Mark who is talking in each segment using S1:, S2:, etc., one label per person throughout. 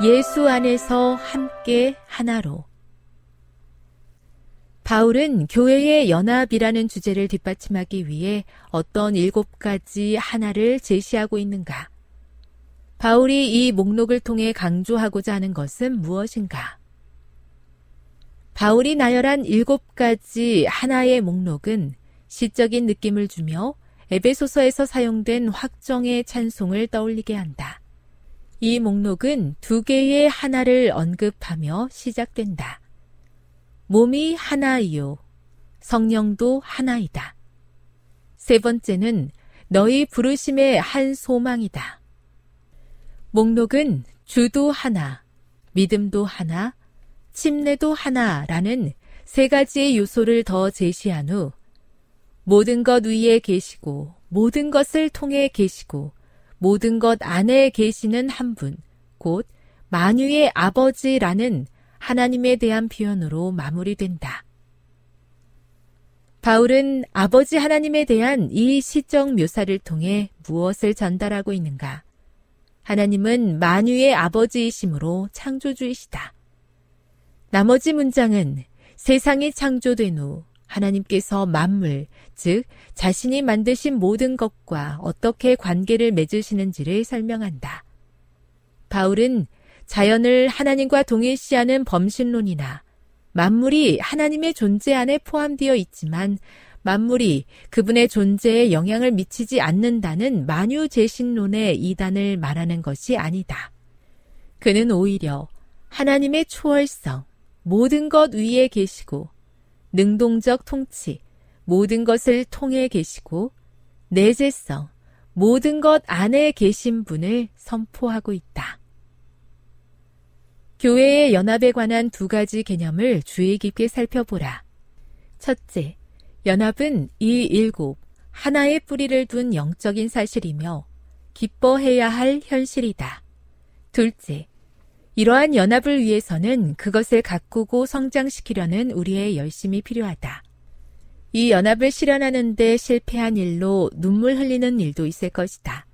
S1: 예수 안에서 함께 하나로 바울은 교회의 연합이라는 주제를 뒷받침하기 위해 어떤 일곱 가지 하나를 제시하고 있는가? 바울이 이 목록을 통해 강조하고자 하는 것은 무엇인가? 바울이 나열한 일곱 가지 하나의 목록은 시적인 느낌을 주며 에베소서에서 사용된 확정의 찬송을 떠올리게 한다. 이 목록은 두 개의 하나를 언급하며 시작된다. 몸이 하나이요. 성령도 하나이다. 세 번째는 너희 부르심의 한 소망이다. 목록은 주도 하나, 믿음도 하나, 침례도 하나라는 세 가지의 요소를 더 제시한 후 모든 것 위에 계시고 모든 것을 통해 계시고 모든 것 안에 계시는 한 분, 곧 만유의 아버지라는 하나님에 대한 표현으로 마무리된다. 바울은 아버지 하나님에 대한 이 시적 묘사를 통해 무엇을 전달하고 있는가? 하나님은 만유의 아버지이심으로 창조주이시다. 나머지 문장은 세상이 창조된 후 하나님께서 만물, 즉 자신이 만드신 모든 것과 어떻게 관계를 맺으시는지를 설명한다. 바울은 자연을 하나님과 동일시하는 범신론이나 만물이 하나님의 존재 안에 포함되어 있지만 만물이 그분의 존재에 영향을 미치지 않는다는 만유재신론의 이단을 말하는 것이 아니다. 그는 오히려 하나님의 초월성, 모든 것 위에 계시고 능동적 통치, 모든 것을 통해 계시고 내재성, 모든 것 안에 계신 분을 선포하고 있다. 교회의 연합에 관한 두 가지 개념을 주의 깊게 살펴보라. 첫째, 연합은 이 일곱, 하나의 뿌리를 둔 영적인 사실이며 기뻐해야 할 현실이다. 둘째, 이러한 연합을 위해서는 그것을 가꾸고 성장시키려는 우리의 열심이 필요하다. 이 연합을 실현하는데 실패한 일로 눈물 흘리는 일도 있을 것이다.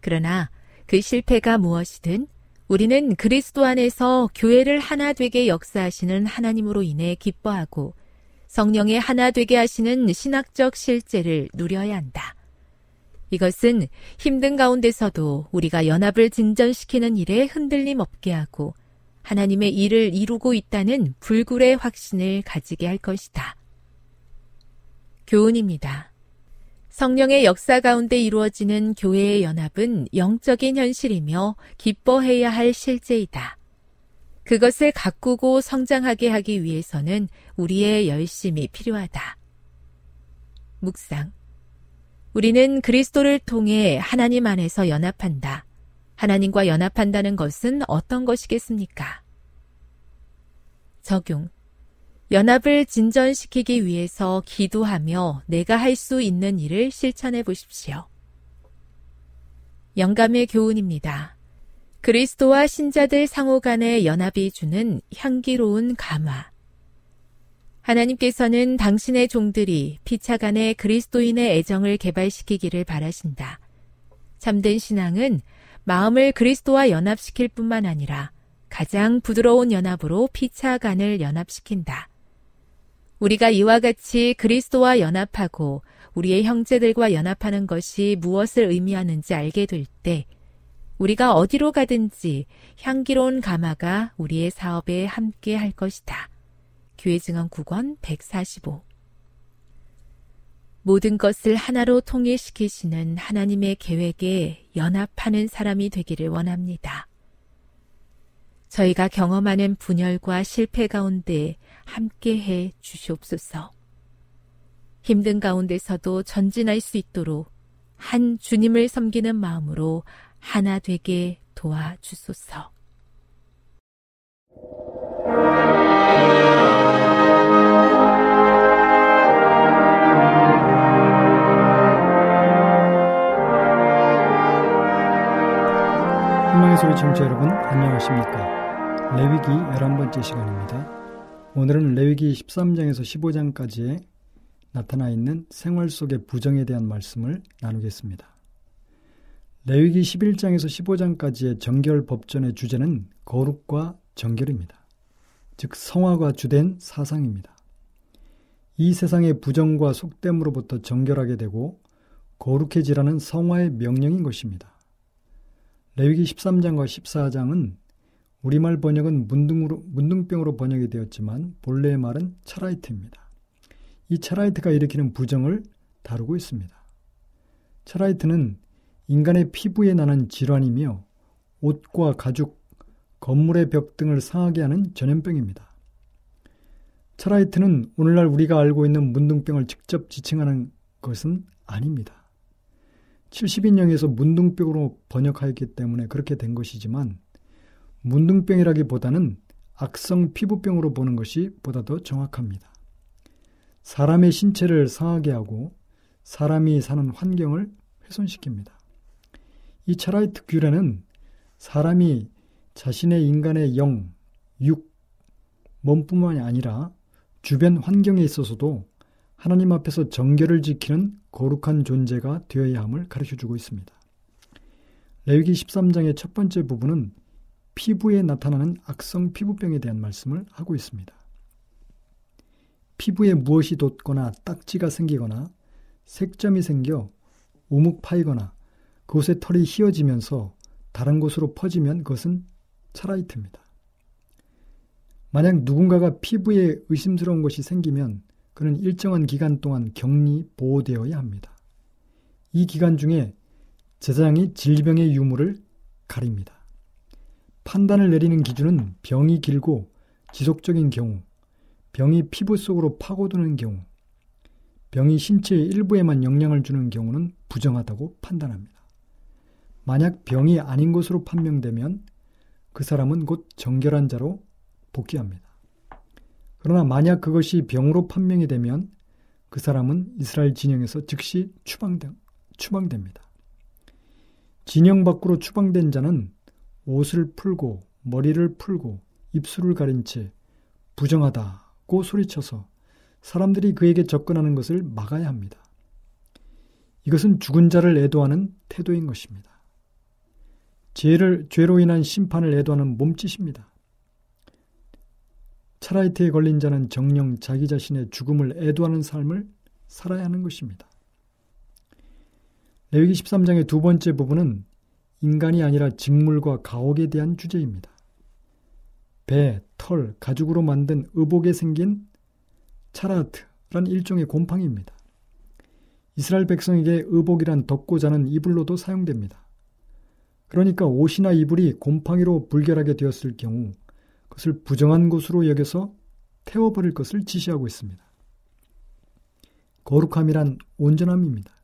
S1: 그러나 그 실패가 무엇이든 우리는 그리스도 안에서 교회를 하나 되게 역사하시는 하나님으로 인해 기뻐하고 성령의 하나 되게 하시는 신학적 실제를 누려야 한다. 이것은 힘든 가운데서도 우리가 연합을 진전시키는 일에 흔들림 없게 하고 하나님의 일을 이루고 있다는 불굴의 확신을 가지게 할 것이다. 교훈입니다. 성령의 역사 가운데 이루어지는 교회의 연합은 영적인 현실이며 기뻐해야 할 실제이다. 그것을 가꾸고 성장하게 하기 위해서는 우리의 열심이 필요하다. 묵상. 우리는 그리스도를 통해 하나님 안에서 연합한다. 하나님과 연합한다는 것은 어떤 것이겠습니까? 적용. 연합을 진전시키기 위해서 기도하며 내가 할 수 있는 일을 실천해 보십시오. 영감의 교훈입니다. 그리스도와 신자들 상호 간의 연합이 주는 향기로운 감화. 하나님께서는 당신의 종들이 피차간의 그리스도인의 애정을 개발시키기를 바라신다. 참된 신앙은 마음을 그리스도와 연합시킬 뿐만 아니라 가장 부드러운 연합으로 피차간을 연합시킨다. 우리가 이와 같이 그리스도와 연합하고 우리의 형제들과 연합하는 것이 무엇을 의미하는지 알게 될 때 우리가 어디로 가든지 향기로운 가마가 우리의 사업에 함께 할 것이다. 교회 증언 9권 145 모든 것을 하나로 통일시키시는 하나님의 계획에 연합하는 사람이 되기를 원합니다. 저희가 경험하는 분열과 실패 가운데 함께해 주시옵소서. 힘든 가운데서도 전진할 수 있도록 한 주님을 섬기는 마음으로 하나 되게 도와주소서.
S2: 희망의 소리 청취자 여러분 안녕하십니까 레위기 11번째 시간입니다 오늘은 레위기 13장에서 15장까지의 나타나 있는 생활 속의 부정에 대한 말씀을 나누겠습니다 레위기 11장에서 15장까지의 정결 법전의 주제는 거룩과 정결입니다. 즉 성화가 주된 사상입니다. 이 세상의 부정과 속됨으로부터 정결하게 되고 거룩해지라는 성화의 명령인 것입니다. 레위기 13장과 14장은 우리말 번역은 문둥으로, 문둥병으로 번역이 되었지만 본래의 말은 차라이트입니다. 이 차라이트가 일으키는 부정을 다루고 있습니다. 차라이트는 인간의 피부에 나는 질환이며 옷과 가죽, 건물의 벽 등을 상하게 하는 전염병입니다. 차라이트는 오늘날 우리가 알고 있는 문둥병을 직접 지칭하는 것은 아닙니다. 70인령에서 문둥병으로 번역하였기 때문에 그렇게 된 것이지만 문둥병이라기보다는 악성 피부병으로 보는 것이 보다 더 정확합니다. 사람의 신체를 상하게 하고 사람이 사는 환경을 훼손시킵니다. 이 차라이트 규례는 사람이 자신의 인간의 영, 육, 몸뿐만이 아니라 주변 환경에 있어서도 하나님 앞에서 정결을 지키는 거룩한 존재가 되어야 함을 가르쳐 주고 있습니다. 레위기 13장의 첫 번째 부분은 피부에 나타나는 악성 피부병에 대한 말씀을 하고 있습니다. 피부에 무엇이 돋거나 딱지가 생기거나 색점이 생겨 우묵 파이거나 그곳의 털이 휘어지면서 다른 곳으로 퍼지면 그것은 차라이트입니다. 만약 누군가가 피부에 의심스러운 것이 생기면 그는 일정한 기간 동안 격리 보호되어야 합니다. 이 기간 중에 제사장이 질병의 유무를 가립니다. 판단을 내리는 기준은 병이 길고 지속적인 경우, 병이 피부 속으로 파고드는 경우, 병이 신체의 일부에만 영향을 주는 경우는 부정하다고 판단합니다. 만약 병이 아닌 것으로 판명되면 그 사람은 곧 정결한 자로 복귀합니다. 그러나 만약 그것이 병으로 판명이 되면 그 사람은 이스라엘 진영에서 즉시 추방되, 추방됩니다. 진영 밖으로 추방된 자는 옷을 풀고 머리를 풀고 입술을 가린 채 부정하다고 소리쳐서 사람들이 그에게 접근하는 것을 막아야 합니다. 이것은 죽은 자를 애도하는 태도인 것입니다. 죄를, 죄로 인한 심판을 애도하는 몸짓입니다. 차라이트에 걸린 자는 정령 자기 자신의 죽음을 애도하는 삶을 살아야 하는 것입니다. 레위기 13장의 두 번째 부분은 인간이 아니라 직물과 가옥에 대한 주제입니다. 배, 털, 가죽으로 만든 의복에 생긴 차라트란 일종의 곰팡이입니다. 이스라엘 백성에게 의복이란 덮고 자는 이불로도 사용됩니다. 그러니까 옷이나 이불이 곰팡이로 불결하게 되었을 경우 그것을 부정한 것으로 여겨서 태워버릴 것을 지시하고 있습니다. 거룩함이란 온전함입니다.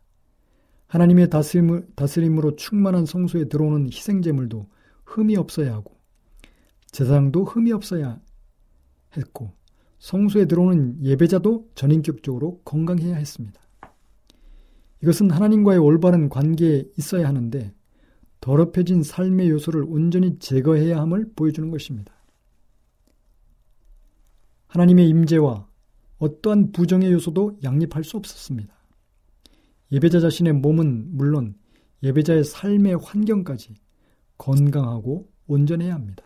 S2: 하나님의 다스림으로 충만한 성소에 들어오는 희생제물도 흠이 없어야 하고 제사장도 흠이 없어야 했고 성소에 들어오는 예배자도 전인격적으로 건강해야 했습니다. 이것은 하나님과의 올바른 관계에 있어야 하는데 더럽혀진 삶의 요소를 온전히 제거해야 함을 보여주는 것입니다. 하나님의 임재와 어떠한 부정의 요소도 양립할 수 없었습니다. 예배자 자신의 몸은 물론 예배자의 삶의 환경까지 건강하고 온전해야 합니다.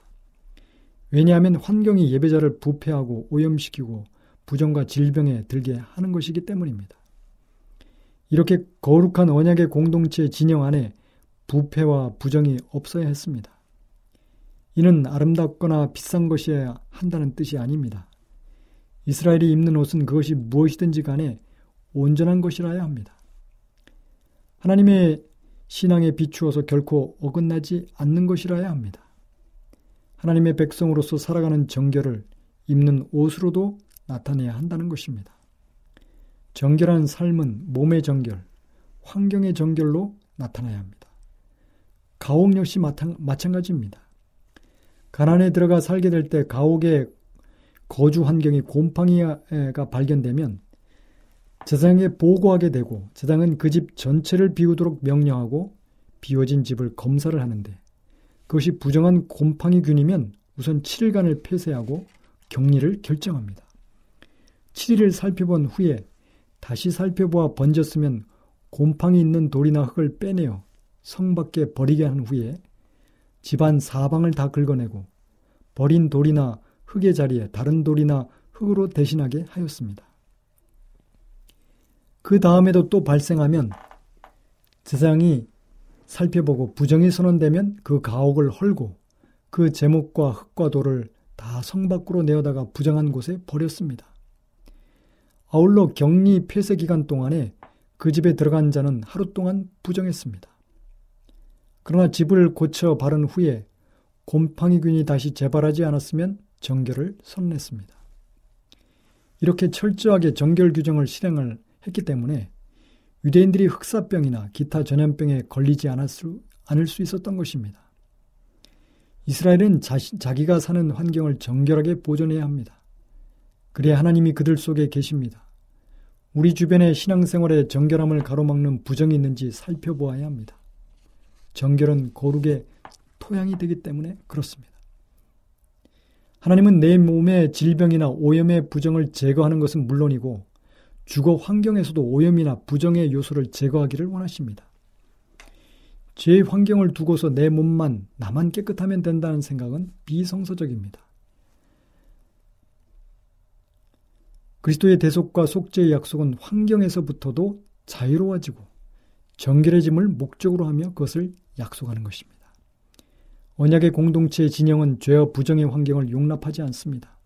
S2: 왜냐하면 환경이 예배자를 부패하고 오염시키고 부정과 질병에 들게 하는 것이기 때문입니다. 이렇게 거룩한 언약의 공동체 진영 안에 부패와 부정이 없어야 했습니다. 이는 아름답거나 비싼 것이어야 한다는 뜻이 아닙니다. 이스라엘이 입는 옷은 그것이 무엇이든지 간에 온전한 것이라야 합니다. 하나님의 신앙에 비추어서 결코 어긋나지 않는 것이라야 합니다. 하나님의 백성으로서 살아가는 정결을 입는 옷으로도 나타내야 한다는 것입니다. 정결한 삶은 몸의 정결, 환경의 정결로 나타나야 합니다. 가옥 역시 마찬가지입니다. 가난에 들어가 살게 될 때 가옥의 거주 환경이 곰팡이가 발견되면 재상에 보고하게 되고 재상은 그 집 전체를 비우도록 명령하고 비워진 집을 검사를 하는데 그것이 부정한 곰팡이균이면 우선 7일간을 폐쇄하고 격리를 결정합니다. 7일을 살펴본 후에 다시 살펴보아 번졌으면 곰팡이 있는 돌이나 흙을 빼내어 성 밖에 버리게 한 후에 집안 사방을 다 긁어내고 버린 돌이나 흙의 자리에 다른 돌이나 흙으로 대신하게 하였습니다. 그 다음에도 또 발생하면 제사장이 살펴보고 부정이 선언되면 그 가옥을 헐고 그 제목과 흙과 돌을 다 성 밖으로 내어다가 부정한 곳에 버렸습니다. 아울러 격리 폐쇄 기간 동안에 그 집에 들어간 자는 하루 동안 부정했습니다. 그러나 집을 고쳐 바른 후에 곰팡이균이 다시 재발하지 않았으면 정결을 선언했습니다. 이렇게 철저하게 정결 규정을 실행을 했기 때문에 유대인들이 흑사병이나 기타 전염병에 걸리지 않았을, 않을 수 있었던 것입니다. 이스라엘은 자시, 자기가 사는 환경을 정결하게 보존해야 합니다. 그래야 하나님이 그들 속에 계십니다. 우리 주변의 신앙생활에 정결함을 가로막는 부정이 있는지 살펴보아야 합니다. 정결은 거룩의 토양이 되기 때문에 그렇습니다. 하나님은 내 몸의 질병이나 오염의 부정을 제거하는 것은 물론이고 주거 환경에서도 오염이나 부정의 요소를 제거하기를 원하십니다. 죄의 환경을 두고서 내 몸만 나만 깨끗하면 된다는 생각은 비성서적입니다. 그리스도의 대속과 속죄의 약속은 환경에서부터도 자유로워지고 정결해짐을 목적으로 하며 그것을 약속하는 것입니다. 언약의 공동체의 진영은 죄와 부정의 환경을 용납하지 않습니다.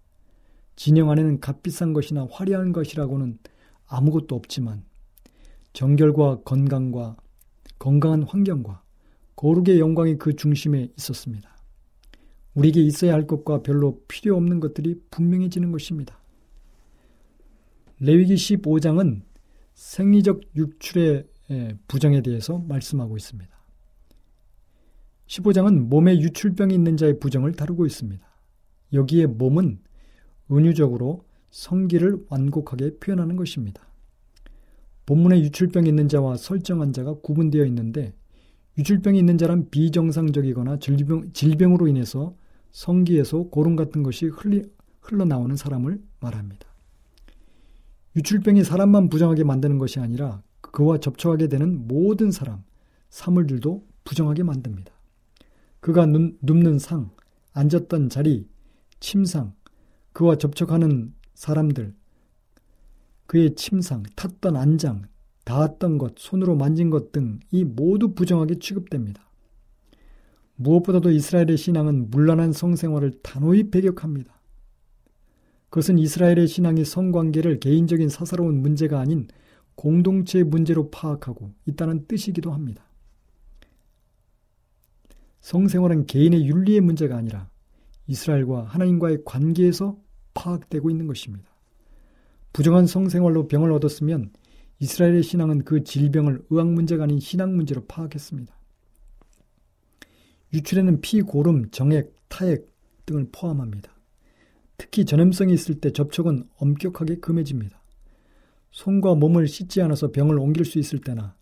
S2: 진영 안에는 값비싼 것이나 화려한 것이라고는 아무것도 없지만 정결과 건강과 건강한 환경과 거룩의 영광이 그 중심에 있었습니다. 우리에게 있어야 할 것과 별로 필요 없는 것들이 분명해지는 것입니다. 레위기 15장은 생리적 육출의 부정에 대해서 말씀하고 있습니다. 15장은 몸에 유출병이 있는 자의 부정을 다루고 있습니다. 여기에 몸은 은유적으로 성기를 완곡하게 표현하는 것입니다. 본문에 유출병이 있는 자와 설정한 자가 구분되어 있는데 유출병이 있는 자란 비정상적이거나 질병, 질병으로 인해서 성기에서 고름 같은 것이 흘리, 흘러나오는 사람을 말합니다. 유출병이 사람만 부정하게 만드는 것이 아니라 그와 접촉하게 되는 모든 사람, 사물들도 부정하게 만듭니다. 그가 눕는 상, 앉았던 자리, 침상, 그와 접촉하는 사람들, 그의 침상, 탔던 안장, 닿았던 것, 손으로 만진 것 등 이 모두 부정하게 취급됩니다. 무엇보다도 이스라엘의 신앙은 문란한 성생활을 단호히 배격합니다. 그것은 이스라엘의 신앙이 성관계를 개인적인 사사로운 문제가 아닌 공동체의 문제로 파악하고 있다는 뜻이기도 합니다. 성생활은 개인의 윤리의 문제가 아니라 이스라엘과 하나님과의 관계에서 파악되고 있는 것입니다. 부정한 성생활로 병을 얻었으면 이스라엘의 신앙은 그 질병을 의학 문제가 아닌 신앙 문제로 파악했습니다. 유출에는 피, 고름, 정액, 타액 등을 포함합니다. 특히 전염성이 있을 때 접촉은 엄격하게 금해집니다. 손과 몸을 씻지 않아서 병을 옮길 수 있을 때나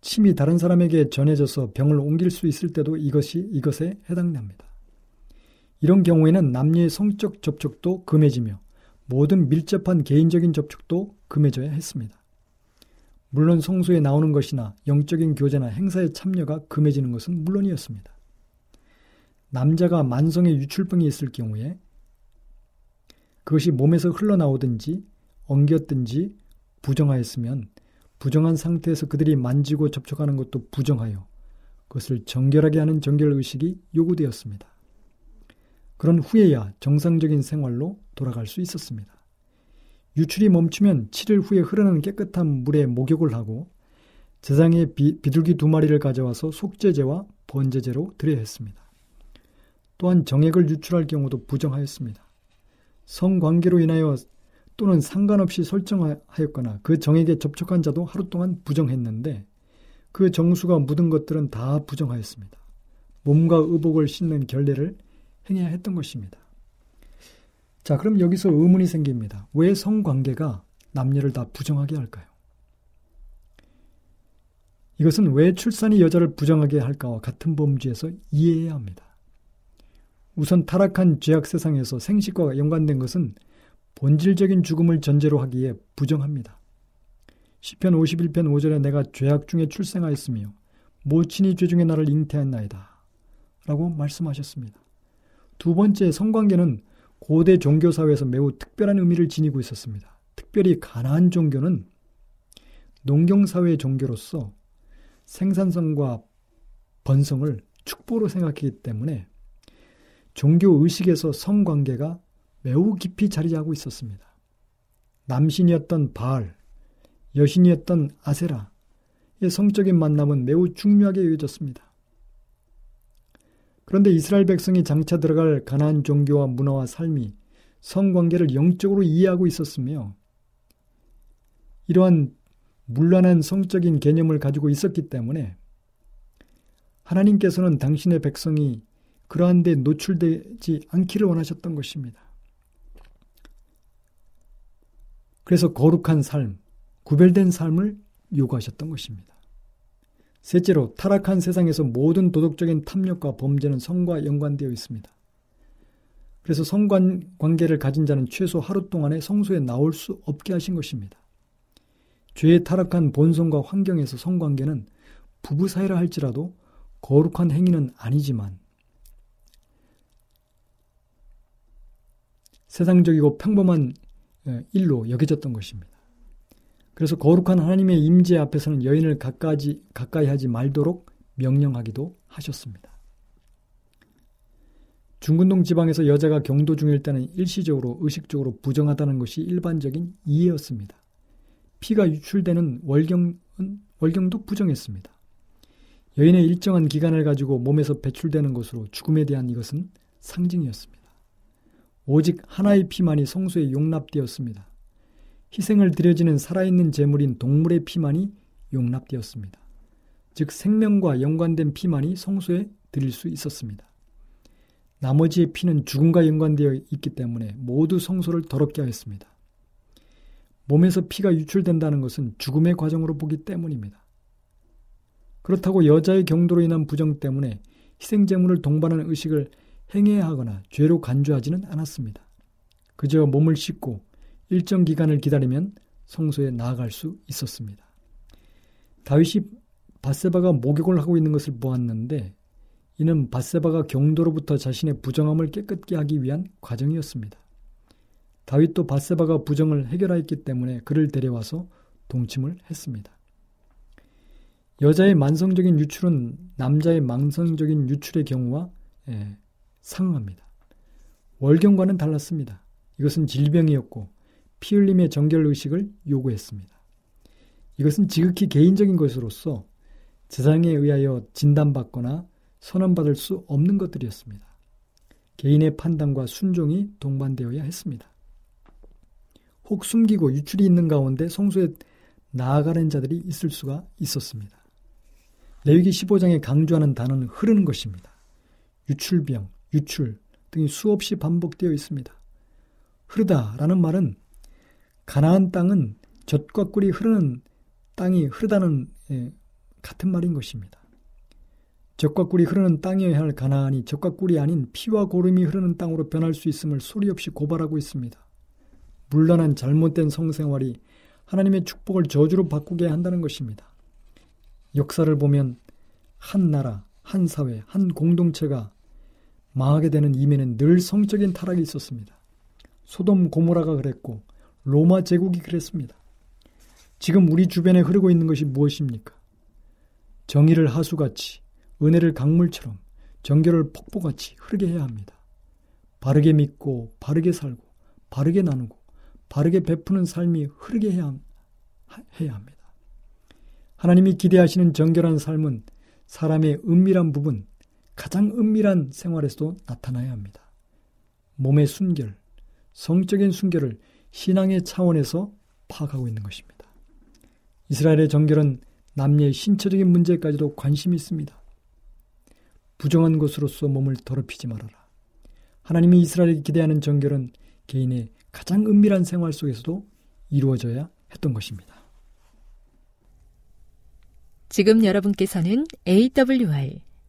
S2: 침이 다른 사람에게 전해져서 병을 옮길 수 있을 때도 이것이 이것에 해당됩니다. 이런 경우에는 남녀의 성적 접촉도 금해지며 모든 밀접한 개인적인 접촉도 금해져야 했습니다. 물론 성소에 나오는 것이나 영적인 교제나 행사에 참여가 금해지는 것은 물론이었습니다. 남자가 만성의 유출병이 있을 경우에 그것이 몸에서 흘러나오든지 엉겼든지 부정하였으면 부정한 상태에서 그들이 만지고 접촉하는 것도 부정하여 그것을 정결하게 하는 정결 의식이 요구되었습니다. 그런 후에야 정상적인 생활로 돌아갈 수 있었습니다. 유출이 멈추면 7일 후에 흐르는 깨끗한 물에 목욕을 하고 제장에 비, 비둘기 두 마리를 가져와서 속죄제와 번제제로 드려야 했습니다. 또한 정액을 유출할 경우도 부정하였습니다. 성관계로 인하여 또는 상관없이 설정하였거나 그 정액에 접촉한 자도 하루 동안 부정했는데 그 정수가 묻은 것들은 다 부정하였습니다. 몸과 의복을 씻는 결례를 행해야 했던 것입니다. 자, 그럼 여기서 의문이 생깁니다. 왜 성관계가 남녀를 다 부정하게 할까요? 이것은 왜 출산이 여자를 부정하게 할까와 같은 범주에서 이해해야 합니다. 우선 타락한 죄악 세상에서 생식과 연관된 것은 본질적인 죽음을 전제로 하기에 부정합니다. 시편 51편 5절에 내가 죄악 중에 출생하였으며 모친이 죄 중에 나를 잉태했나이다. 라고 말씀하셨습니다. 두 번째 성관계는 고대 종교 사회에서 매우 특별한 의미를 지니고 있었습니다. 특별히 가나안 종교는 농경 사회의 종교로서 생산성과 번성을 축복으로 생각했기 때문에 종교 의식에서 성관계가 매우 깊이 자리하고 있었습니다. 남신이었던 바알, 여신이었던 아세라의 성적인 만남은 매우 중요하게 여겨졌습니다. 그런데 이스라엘 백성이 장차 들어갈 가나안 종교와 문화와 삶이 성관계를 영적으로 이해하고 있었으며 이러한 물란한 성적인 개념을 가지고 있었기 때문에 하나님께서는 당신의 백성이 그러한 데 노출되지 않기를 원하셨던 것입니다. 그래서 거룩한 삶, 구별된 삶을 요구하셨던 것입니다. 셋째로 타락한 세상에서 모든 도덕적인 탐욕과 범죄는 성과 연관되어 있습니다. 그래서 성관 관계를 가진 자는 최소 하루 동안에 성소에 나올 수 없게 하신 것입니다. 죄의 타락한 본성과 환경에서 성관계는 부부 사이라 할지라도 거룩한 행위는 아니지만 세상적이고 평범한 일로 여겨졌던 것입니다. 그래서 거룩한 하나님의 임재 앞에서는 여인을 가까이, 가까이 하지 말도록 명령하기도 하셨습니다. 중근동 지방에서 여자가 경도 중일 때는 일시적으로 의식적으로 부정하다는 것이 일반적인 이해였습니다. 피가 유출되는 월경은 월경도 부정했습니다. 여인의 일정한 기간을 가지고 몸에서 배출되는 것으로 죽음에 대한 이것은 상징이었습니다. 오직 하나의 피만이 성소에 용납되었습니다. 희생을 드려지는 살아있는 제물인 동물의 피만이 용납되었습니다. 즉 생명과 연관된 피만이 성소에 드릴 수 있었습니다. 나머지의 피는 죽음과 연관되어 있기 때문에 모두 성소를 더럽게 하였습니다. 몸에서 피가 유출된다는 것은 죽음의 과정으로 보기 때문입니다. 그렇다고 여자의 경도로 인한 부정 때문에 희생제물을 동반하는 의식을 행해야 하거나 죄로 간주하지는 않았습니다. 그저 몸을 씻고 일정 기간을 기다리면 성소에 나아갈 수 있었습니다. 다윗이 바세바가 목욕을 하고 있는 것을 보았는데 이는 바세바가 경도로부터 자신의 부정함을 깨끗게 하기 위한 과정이었습니다. 다윗도 바세바가 부정을 해결하였기 때문에 그를 데려와서 동침을 했습니다. 여자의 만성적인 유출은 남자의 망성적인 유출의 경우와 예, 상응합니다. 월경과는 달랐습니다. 이것은 질병이었고 피 흘림의 정결 의식을 요구했습니다. 이것은 지극히 개인적인 것으로서 재상에 의하여 진단받거나 선언받을 수 없는 것들이었습니다. 개인의 판단과 순종이 동반되어야 했습니다. 혹 숨기고 유출이 있는 가운데 성소에 나아가는 자들이 있을 수가 있었습니다. 레위기 15장에 강조하는 단어는 흐르는 것입니다. 유출병, 유출 등이 수없이 반복되어 있습니다. 흐르다라는 말은 가나안 땅은 젖과 꿀이 흐르는 땅이 흐르다는 예, 같은 말인 것입니다. 젖과 꿀이 흐르는 땅이어야 할 가나안이 젖과 꿀이 아닌 피와 고름이 흐르는 땅으로 변할 수 있음을 소리 없이 고발하고 있습니다. 물러난 잘못된 성생활이 하나님의 축복을 저주로 바꾸게 한다는 것입니다. 역사를 보면 한 나라, 한 사회, 한 공동체가 망하게 되는 이면엔 늘 성적인 타락이 있었습니다. 소돔 고모라가 그랬고 로마 제국이 그랬습니다. 지금 우리 주변에 흐르고 있는 것이 무엇입니까? 정의를 하수같이 은혜를 강물처럼 정결을 폭포같이 흐르게 해야 합니다. 바르게 믿고 바르게 살고 바르게 나누고 바르게 베푸는 삶이 흐르게 해야, 해야 합니다. 하나님이 기대하시는 정결한 삶은 사람의 은밀한 부분, 가장 은밀한 생활에서도 나타나야 합니다. 몸의 순결, 성적인 순결을 신앙의 차원에서 파악하고 있는 것입니다. 이스라엘의 정결은 남녀의 신체적인 문제까지도 관심이 있습니다. 부정한 것으로서 몸을 더럽히지 말아라. 하나님이 이스라엘이 기대하는 정결은 개인의 가장 은밀한 생활 속에서도 이루어져야 했던 것입니다.
S1: 지금 여러분께서는 AWR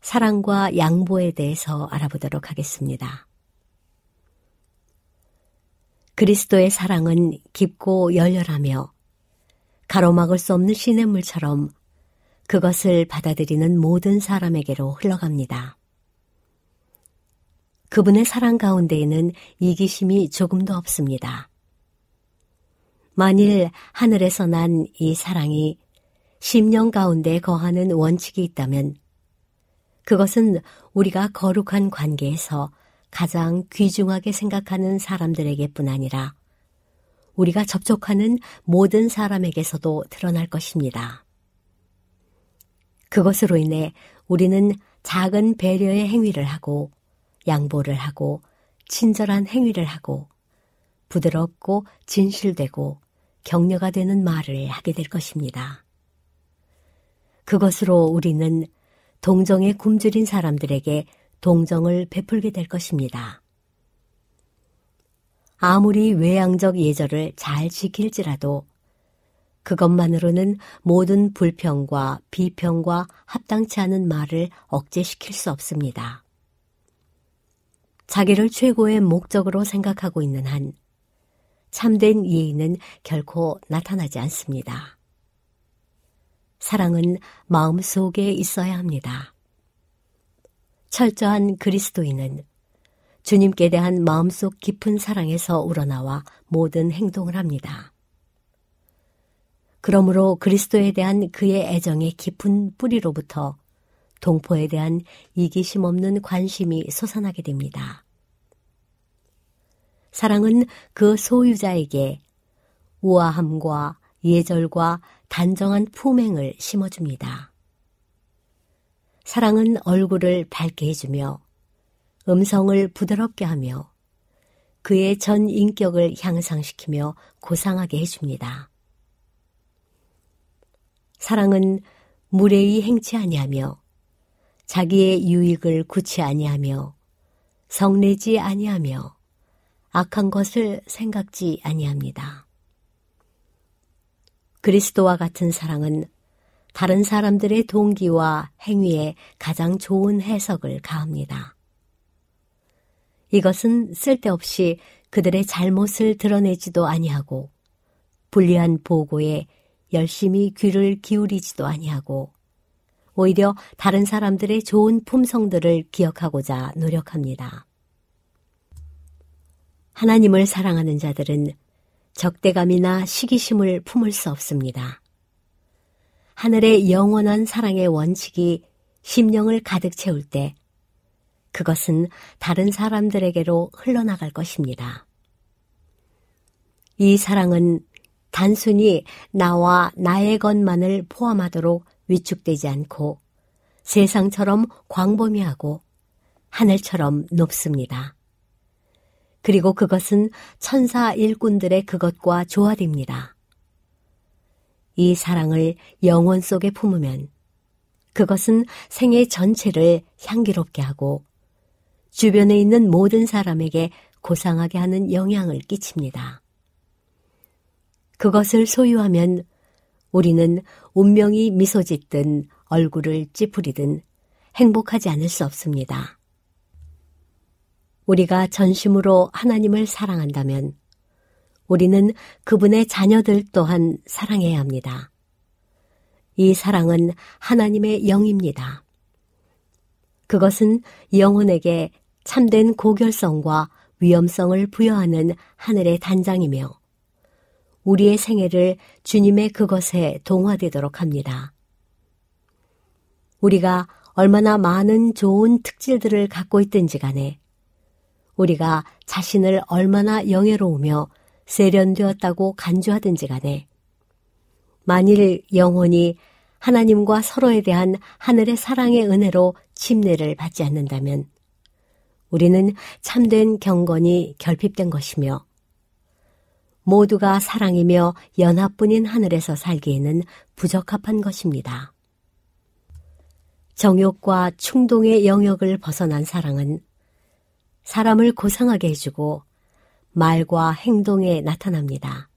S3: 사랑과 양보에 대해서 알아보도록 하겠습니다. 그리스도의 사랑은 깊고 열렬하며 가로막을 수 없는 시냇물처럼 그것을 받아들이는 모든 사람에게로 흘러갑니다. 그분의 사랑 가운데에는 이기심이 조금도 없습니다. 만일 하늘에서 난 이 사랑이 심령 가운데 거하는 원칙이 있다면 그것은 우리가 거룩한 관계에서 가장 귀중하게 생각하는 사람들에게뿐 아니라 우리가 접촉하는 모든 사람에게서도 드러날 것입니다. 그것으로 인해 우리는 작은 배려의 행위를 하고 양보를 하고 친절한 행위를 하고 부드럽고 진실되고 격려가 되는 말을 하게 될 것입니다. 그것으로 우리는 동정에 굶주린 사람들에게 동정을 베풀게 될 것입니다. 아무리 외양적 예절을 잘 지킬지라도 그것만으로는 모든 불평과 비평과 합당치 않은 말을 억제시킬 수 없습니다. 자기를 최고의 목적으로 생각하고 있는 한 참된 예의는 결코 나타나지 않습니다. 사랑은 마음 속에 있어야 합니다. 철저한 그리스도인은 주님께 대한 마음속 깊은 사랑에서 우러나와 모든 행동을 합니다. 그러므로 그리스도에 대한 그의 애정의 깊은 뿌리로부터 동포에 대한 이기심 없는 관심이 솟아나게 됩니다. 사랑은 그 소유자에게 우아함과 예절과 단정한 품행을 심어줍니다. 사랑은 얼굴을 밝게 해주며 음성을 부드럽게 하며 그의 전 인격을 향상시키며 고상하게 해줍니다. 사랑은 무례히 행치 아니하며 자기의 유익을 구치 아니하며 성내지 아니하며 악한 것을 생각지 아니합니다. 그리스도와 같은 사랑은 다른 사람들의 동기와 행위에 가장 좋은 해석을 가합니다. 이것은 쓸데없이 그들의 잘못을 드러내지도 아니하고 불리한 보고에 열심히 귀를 기울이지도 아니하고 오히려 다른 사람들의 좋은 품성들을 기억하고자 노력합니다. 하나님을 사랑하는 자들은 적대감이나 시기심을 품을 수 없습니다. 하늘의 영원한 사랑의 원칙이 심령을 가득 채울 때 그것은 다른 사람들에게로 흘러나갈 것입니다. 이 사랑은 단순히 나와 나의 것만을 포함하도록 위축되지 않고 세상처럼 광범위하고 하늘처럼 높습니다. 그리고 그것은 천사 일꾼들의 그것과 조화됩니다. 이 사랑을 영혼 속에 품으면 그것은 생애 전체를 향기롭게 하고 주변에 있는 모든 사람에게 고상하게 하는 영향을 끼칩니다. 그것을 소유하면 우리는 운명이 미소 짓든 얼굴을 찌푸리든 행복하지 않을 수 없습니다. 우리가 전심으로 하나님을 사랑한다면 우리는 그분의 자녀들 또한 사랑해야 합니다. 이 사랑은 하나님의 영입니다. 그것은 영혼에게 참된 고결성과 위험성을 부여하는 하늘의 단장이며 우리의 생애를 주님의 그것에 동화되도록 합니다. 우리가 얼마나 많은 좋은 특질들을 갖고 있든지 간에 우리가 자신을 얼마나 영예로우며 세련되었다고 간주하든지 간에 만일 영혼이 하나님과 서로에 대한 하늘의 사랑의 은혜로 침례를 받지 않는다면 우리는 참된 경건이 결핍된 것이며 모두가 사랑이며 연합뿐인 하늘에서 살기에는 부적합한 것입니다. 정욕과 충동의 영역을 벗어난 사랑은 사람을 고상하게 해주고 말과 행동에 나타납니다.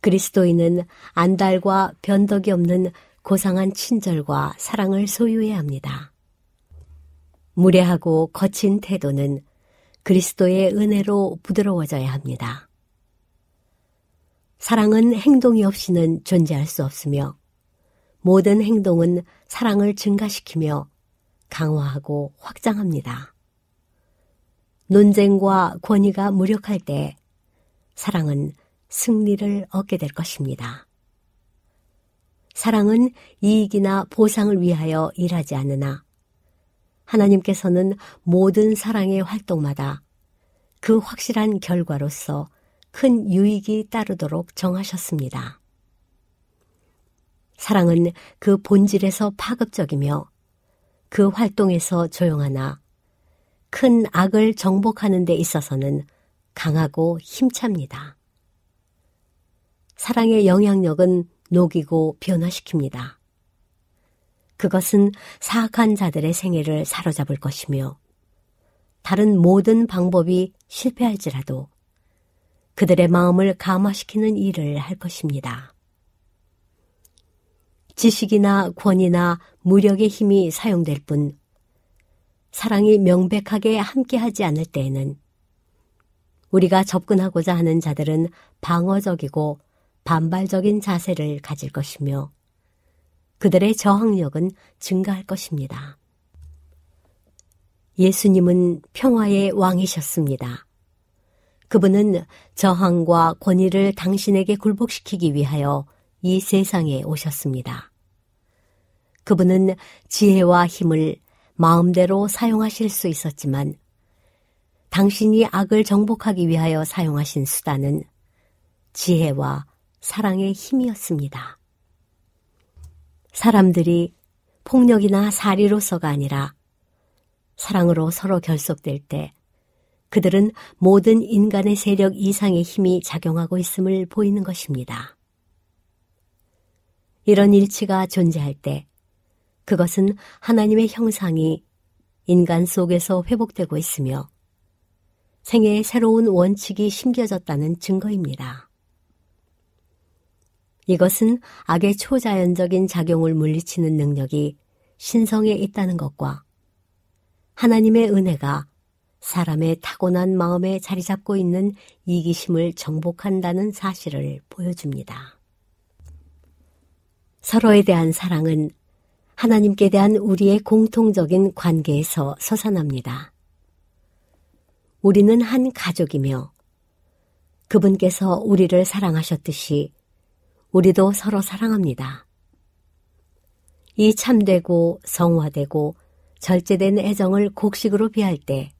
S3: 그리스도인은 안달과 변덕이 없는 고상한 친절과 사랑을 소유해야 합니다. 무례하고 거친 태도는 그리스도의 은혜로 부드러워져야 합니다. 사랑은 행동이 없이는 존재할 수 없으며 모든 행동은 사랑을 증가시키며 강화하고 확장합니다. 논쟁과 권위가 무력할 때 사랑은 승리를 얻게 될 것입니다. 사랑은 이익이나 보상을 위하여 일하지 않으나 하나님께서는 모든 사랑의 활동마다 그 확실한 결과로서 큰 유익이 따르도록 정하셨습니다. 사랑은 그 본질에서 파급적이며 그 활동에서 조용하나 큰 악을 정복하는 데 있어서는 강하고 힘찹니다. 사랑의 영향력은 녹이고 변화시킵니다. 그것은 사악한 자들의 생애를 사로잡을 것이며 다른 모든 방법이 실패할지라도 그들의 마음을 감화시키는 일을 할 것입니다. 지식이나 권위나 무력의 힘이 사용될 뿐 사랑이 명백하게 함께하지 않을 때에는 우리가 접근하고자 하는 자들은 방어적이고 반발적인 자세를 가질 것이며 그들의 저항력은 증가할 것입니다. 예수님은 평화의 왕이셨습니다. 그분은 저항과 권위를 당신에게 굴복시키기 위하여 이 세상에 오셨습니다. 그분은 지혜와 힘을 마음대로 사용하실 수 있었지만 당신이 악을 정복하기 위하여 사용하신 수단은 지혜와 사랑의 힘이었습니다. 사람들이 폭력이나 사리로서가 아니라 사랑으로 서로 결속될 때 그들은 모든 인간의 세력 이상의 힘이 작용하고 있음을 보이는 것입니다. 이런 일치가 존재할 때 그것은 하나님의 형상이 인간 속에서 회복되고 있으며 생애의 새로운 원칙이 심겨졌다는 증거입니다. 이것은 악의 초자연적인 작용을 물리치는 능력이 신성에 있다는 것과 하나님의 은혜가 사람의 타고난 마음에 자리 잡고 있는 이기심을 정복한다는 사실을 보여줍니다. 서로에 대한 사랑은 하나님께 대한 우리의 공통적인 관계에서 솟아납니다. 우리는 한 가족이며 그분께서 우리를 사랑하셨듯이 우리도 서로 사랑합니다. 이 참되고 성화되고 절제된 애정을 곡식으로 비할 때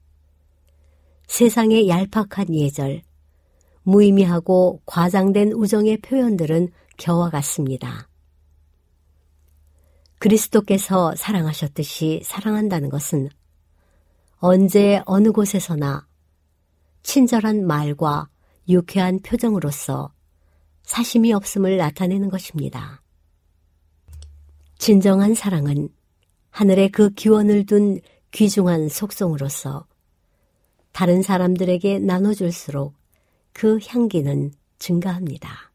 S3: 세상의 얄팍한 예절, 무의미하고 과장된 우정의 표현들은 겨와 같습니다. 그리스도께서 사랑하셨듯이 사랑한다는 것은 언제 어느 곳에서나 친절한 말과 유쾌한 표정으로서 사심이 없음을 나타내는 것입니다. 진정한 사랑은 하늘에 그 기원을 둔 귀중한 속성으로서 다른 사람들에게 나눠줄수록 그 향기는 증가합니다.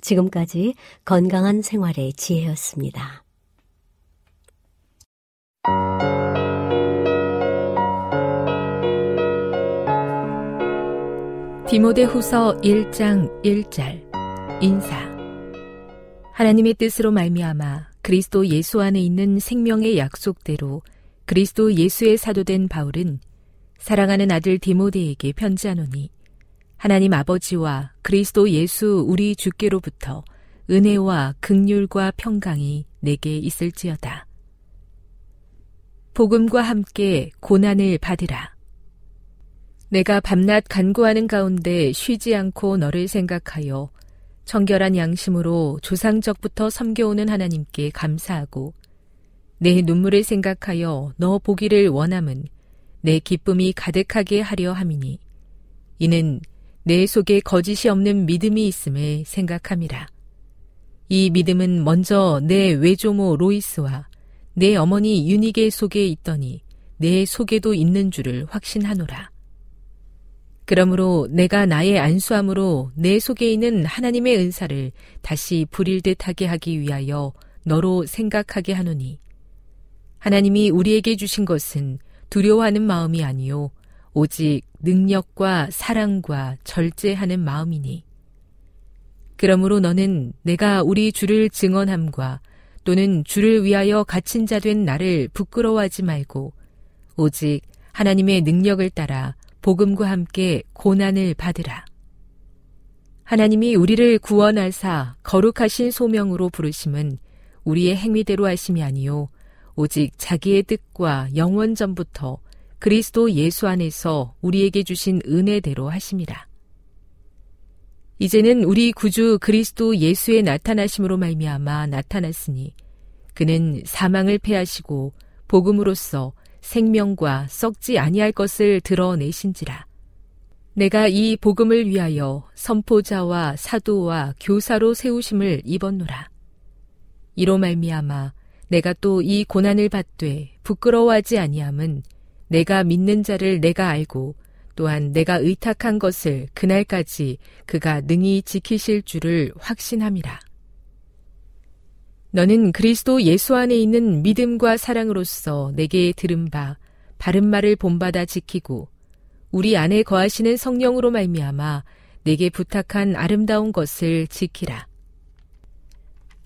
S3: 지금까지 건강한 생활의 지혜였습니다.
S1: 디모데 후서 1장 1절 인사 하나님의 뜻으로 말미암아 그리스도 예수 안에 있는 생명의 약속대로 그리스도 예수의 사도된 바울은 사랑하는 아들 디모데에게 편지하노니 하나님 아버지와 그리스도 예수 우리 주께로부터 은혜와 극률과 평강이 내게 있을지어다. 복음과 함께 고난을 받으라. 내가 밤낮 간구하는 가운데 쉬지 않고 너를 생각하여 청결한 양심으로 조상적부터 섬겨오는 하나님께 감사하고 내 눈물을 생각하여 너 보기를 원함은 내 기쁨이 가득하게 하려 함이니 이는 내 속에 거짓이 없는 믿음이 있음을 생각함이라. 이 믿음은 먼저 내 외조모 로이스와 내 어머니 유니게 속에 있더니 내 속에도 있는 줄을 확신하노라. 그러므로 내가 나의 안수함으로 내 속에 있는 하나님의 은사를 다시 부릴 듯하게 하기 위하여 너로 생각하게 하노니 하나님이 우리에게 주신 것은 두려워하는 마음이 아니요 오직 능력과 사랑과 절제하는 마음이니 그러므로 너는 내가 우리 주를 증언함과 또는 주를 위하여 갇힌 자 된 나를 부끄러워하지 말고 오직 하나님의 능력을 따라 복음과 함께 고난을 받으라. 하나님이 우리를 구원하사 거룩하신 소명으로 부르심은 우리의 행위대로 하심이 아니요 오직 자기의 뜻과 영원 전부터 그리스도 예수 안에서 우리에게 주신 은혜대로 하심이라. 이제는 우리 구주 그리스도 예수의 나타나심으로 말미암아 나타났으니 그는 사망을 패하시고 복음으로써 생명과 썩지 아니할 것을 드러내신지라. 내가 이 복음을 위하여 선포자와 사도와 교사로 세우심을 입었노라. 이로 말미암아 내가 또 이 고난을 받되 부끄러워하지 아니함은 내가 믿는 자를 내가 알고 또한 내가 의탁한 것을 그날까지 그가 능히 지키실 줄을 확신함이라. 너는 그리스도 예수 안에 있는 믿음과 사랑으로서 내게 들은 바 바른 말을 본받아 지키고 우리 안에 거하시는 성령으로 말미암아 내게 부탁한 아름다운 것을 지키라.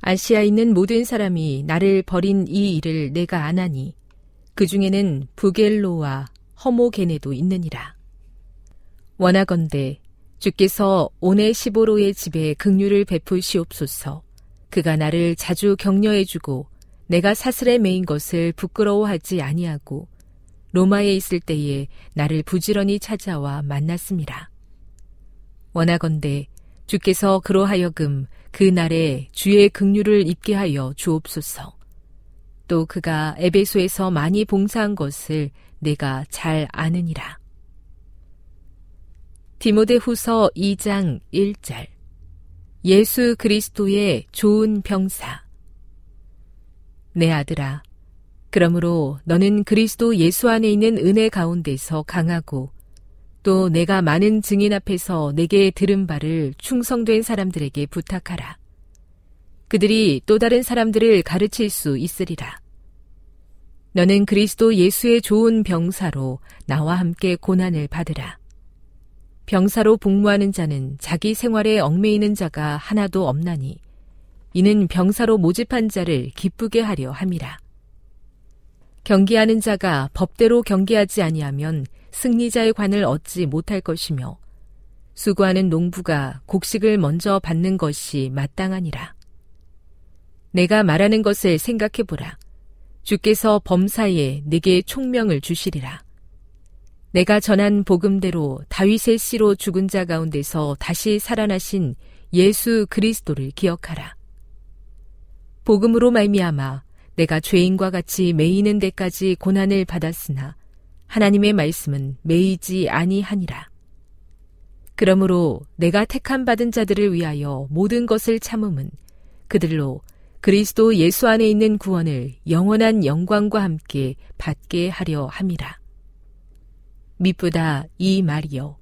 S1: 아시아에 있는 모든 사람이 나를 버린 이 일을 내가 아나니 그 중에는 부겔로와 허모게네도 있느니라. 원하건대 주께서 오네 시보로의 집에 극류를 베푸시옵소서. 그가 나를 자주 격려해주고 내가 사슬에 매인 것을 부끄러워하지 아니하고 로마에 있을 때에 나를 부지런히 찾아와 만났습니다. 원하건대 주께서 그로하여금 그 날에 주의 긍휼을 입게 하여 주옵소서. 또 그가 에베소에서 많이 봉사한 것을 내가 잘 아느니라. 디모데 후서 2장 1절 예수 그리스도의 좋은 병사. 내 아들아, 그러므로 너는 그리스도 예수 안에 있는 은혜 가운데서 강하고 또 내가 많은 증인 앞에서 내게 들은 바를 충성된 사람들에게 부탁하라. 그들이 또 다른 사람들을 가르칠 수 있으리라. 너는 그리스도 예수의 좋은 병사로 나와 함께 고난을 받으라. 병사로 복무하는 자는 자기 생활에 얽매이는 자가 하나도 없나니 이는 병사로 모집한 자를 기쁘게 하려 함이라. 경계하는 자가 법대로 경계하지 아니하면 승리자의 관을 얻지 못할 것이며 수고하는 농부가 곡식을 먼저 받는 것이 마땅하니라. 내가 말하는 것을 생각해 보라. 주께서 범사에 내게 총명을 주시리라. 내가 전한 복음대로 다윗의 씨로 죽은 자 가운데서 다시 살아나신 예수 그리스도를 기억하라. 복음으로 말미암아 내가 죄인과 같이 매이는 데까지 고난을 받았으나 하나님의 말씀은 매이지 아니하니라. 그러므로 내가 택함 받은 자들을 위하여 모든 것을 참음은 그들로 그리스도 예수 안에 있는 구원을 영원한 영광과 함께 받게 하려 함이라. 미쁘다 이 말이요.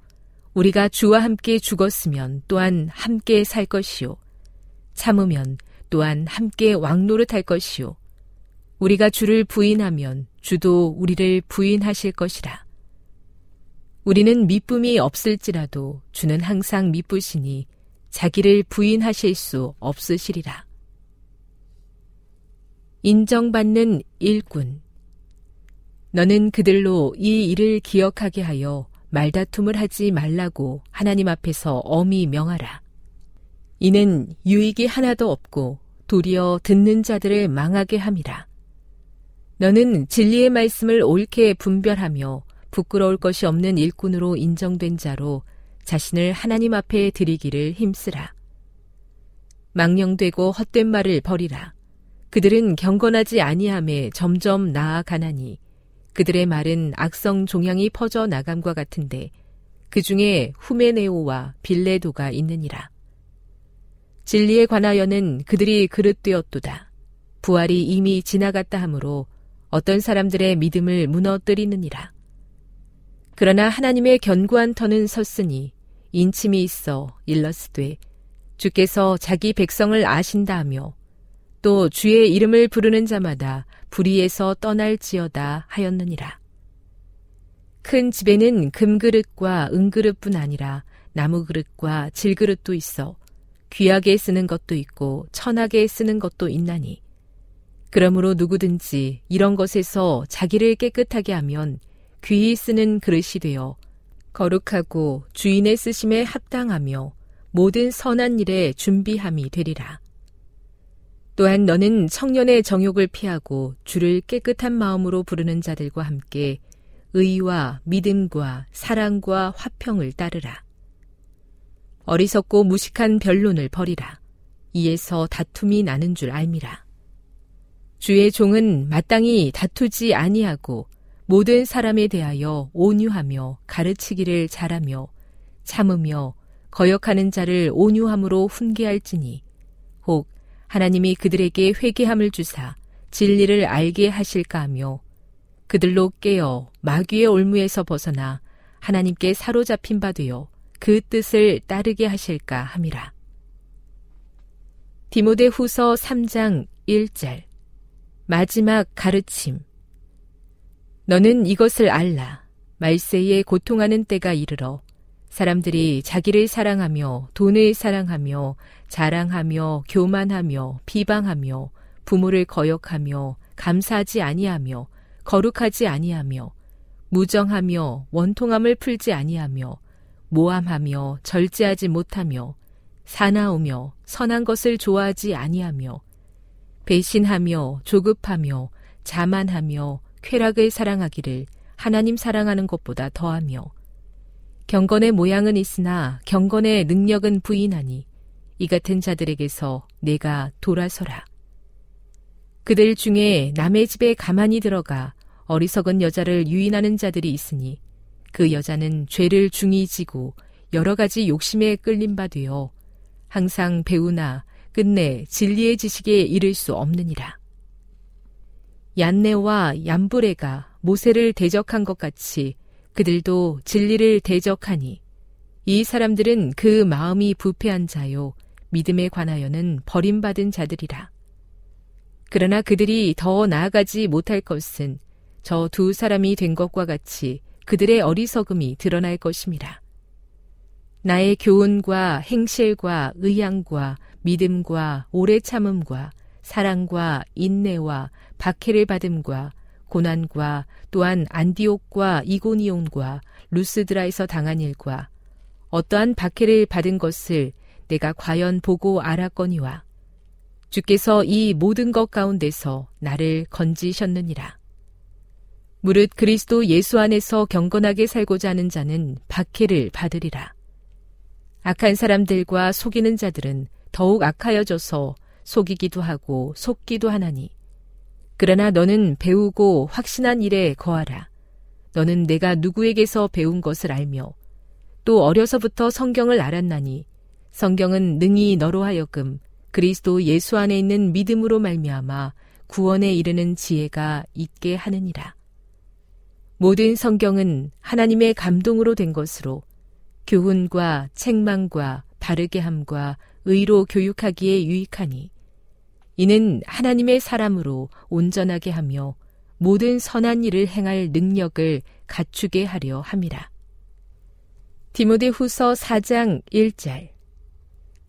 S1: 우리가 주와 함께 죽었으면 또한 함께 살 것이요. 참으면 또한 함께 왕노릇할 것이요. 우리가 주를 부인하면 주도 우리를 부인하실 것이라. 우리는 미쁨이 없을지라도 주는 항상 미쁘시니 자기를 부인하실 수 없으시리라. 인정받는 일꾼. 너는 그들로 이 일을 기억하게 하여 말다툼을 하지 말라고 하나님 앞에서 엄히 명하라. 이는 유익이 하나도 없고 도리어 듣는 자들을 망하게 함이라. 너는 진리의 말씀을 옳게 분별하며 부끄러울 것이 없는 일꾼으로 인정된 자로 자신을 하나님 앞에 드리기를 힘쓰라. 망령되고 헛된 말을 버리라. 그들은 경건하지 아니함에 점점 나아가나니 그들의 말은 악성 종양이 퍼져 나감과 같은데 그 중에 후메네오와 빌레도가 있느니라. 진리에 관하여는 그들이 그릇되었도다. 부활이 이미 지나갔다 하므로 어떤 사람들의 믿음을 무너뜨리느니라. 그러나 하나님의 견고한 터는 섰으니 인침이 있어 일러스되 주께서 자기 백성을 아신다 하며 또 주의 이름을 부르는 자마다 불의에서 떠날지어다 하였느니라. 큰 집에는 금그릇과 은그릇뿐 아니라 나무그릇과 질그릇도 있어 귀하게 쓰는 것도 있고 천하게 쓰는 것도 있나니 그러므로 누구든지 이런 것에서 자기를 깨끗하게 하면 귀히 쓰는 그릇이 되어 거룩하고 주인의 쓰심에 합당하며 모든 선한 일에 준비함이 되리라. 또한 너는 청년의 정욕을 피하고 주를 깨끗한 마음으로 부르는 자들과 함께 의와 믿음과 사랑과 화평을 따르라. 어리석고 무식한 변론을 버리라. 이에서 다툼이 나는 줄 알미라. 주의 종은 마땅히 다투지 아니하고 모든 사람에 대하여 온유하며 가르치기를 잘하며 참으며 거역하는 자를 온유함으로 훈계할지니 혹 하나님이 그들에게 회개함을 주사 진리를 알게 하실까 하며 그들로 깨어 마귀의 올무에서 벗어나 하나님께 사로잡힌 바 되어 그 뜻을 따르게 하실까 함이라. 디모데 후서 3장 1절 마지막 가르침 너는 이것을 알라. 말세에 고통하는 때가 이르러 사람들이 자기를 사랑하며 돈을 사랑하며 자랑하며 교만하며 비방하며 부모를 거역하며 감사하지 아니하며 거룩하지 아니하며 무정하며 원통함을 풀지 아니하며 모함하며 절제하지 못하며 사나우며 선한 것을 좋아하지 아니하며 배신하며 조급하며 자만하며 쾌락을 사랑하기를 하나님 사랑하는 것보다 더하며 경건의 모양은 있으나 경건의 능력은 부인하니 이 같은 자들에게서 내가 돌아서라. 그들 중에 남의 집에 가만히 들어가 어리석은 여자를 유인하는 자들이 있으니 그 여자는 죄를 중히 지고 여러 가지 욕심에 끌림 바 되어 항상 배우나 끝내 진리의 지식에 이를 수 없느니라. 얀네와 얀브레가 모세를 대적한 것 같이 그들도 진리를 대적하니 이 사람들은 그 마음이 부패한 자요 믿음에 관하여는 버림받은 자들이라. 그러나 그들이 더 나아가지 못할 것은 저 두 사람이 된 것과 같이 그들의 어리석음이 드러날 것입니다. 나의 교훈과 행실과 의향과 믿음과 오래 참음과 사랑과 인내와 박해를 받음과 고난과 또한 안디옥과 이고니온과 루스드라에서 당한 일과 어떠한 박해를 받은 것을 내가 과연 보고 알았거니와 주께서 이 모든 것 가운데서 나를 건지셨느니라. 무릇 그리스도 예수 안에서 경건하게 살고자 하는 자는 박해를 받으리라. 악한 사람들과 속이는 자들은 더욱 악하여져서 속이기도 하고 속기도 하나니. 그러나 너는 배우고 확신한 일에 거하라. 너는 내가 누구에게서 배운 것을 알며 또 어려서부터 성경을 알았나니 성경은 능히 너로 하여금 그리스도 예수 안에 있는 믿음으로 말미암아 구원에 이르는 지혜가 있게 하느니라. 모든 성경은 하나님의 감동으로 된 것으로 교훈과 책망과 바르게 함과 의로 교육하기에 유익하니 이는 하나님의 사람으로 온전하게 하며 모든 선한 일을 행할 능력을 갖추게 하려 함이라. 디모데 후서 4장 1절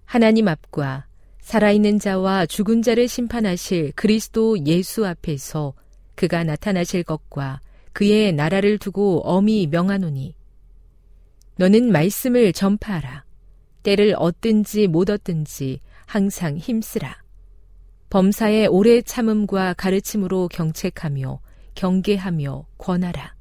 S1: 하나님 앞과 살아있는 자와 죽은 자를 심판하실 그리스도 예수 앞에서 그가 나타나실 것과 그의 나라를 두고 엄히 명하노니 너는 말씀을 전파하라. 때를 얻든지 못 얻든지 항상 힘쓰라. 범사의 오래 참음과 가르침으로 경책하며 경계하며 권하라.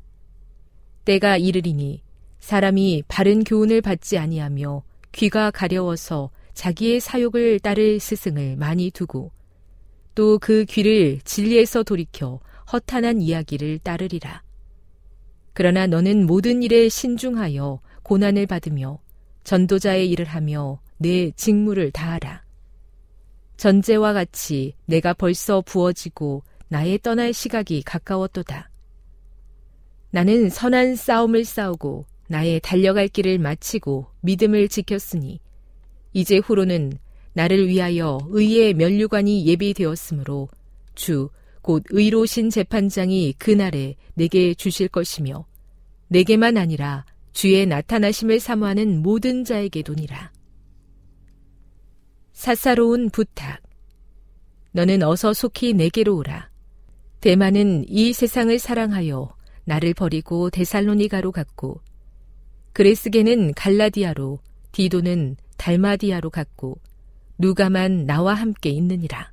S1: 때가 이르리니 사람이 바른 교훈을 받지 아니하며 귀가 가려워서 자기의 사욕을 따를 스승을 많이 두고 또 그 귀를 진리에서 돌이켜 허탄한 이야기를 따르리라. 그러나 너는 모든 일에 신중하여 고난을 받으며 전도자의 일을 하며 내 직무를 다하라. 전제와 같이 내가 벌써 부어지고 나의 떠날 시각이 가까웠도다. 나는 선한 싸움을 싸우고 나의 달려갈 길을 마치고 믿음을 지켰으니 이제 후로는 나를 위하여 의의 면류관이 예비되었으므로 주 곧 의로우신 재판장이 그날에 내게 주실 것이며 내게만 아니라 주의 나타나심을 사모하는 모든 자에게도니라. 사사로운 부탁. 너는 어서 속히 내게로 오라. 대만은 이 세상을 사랑하여 나를 버리고 데살로니가로 갔고 그레스게는 갈라디아로 디도는 달마디아로 갔고 누가만 나와 함께 있느니라.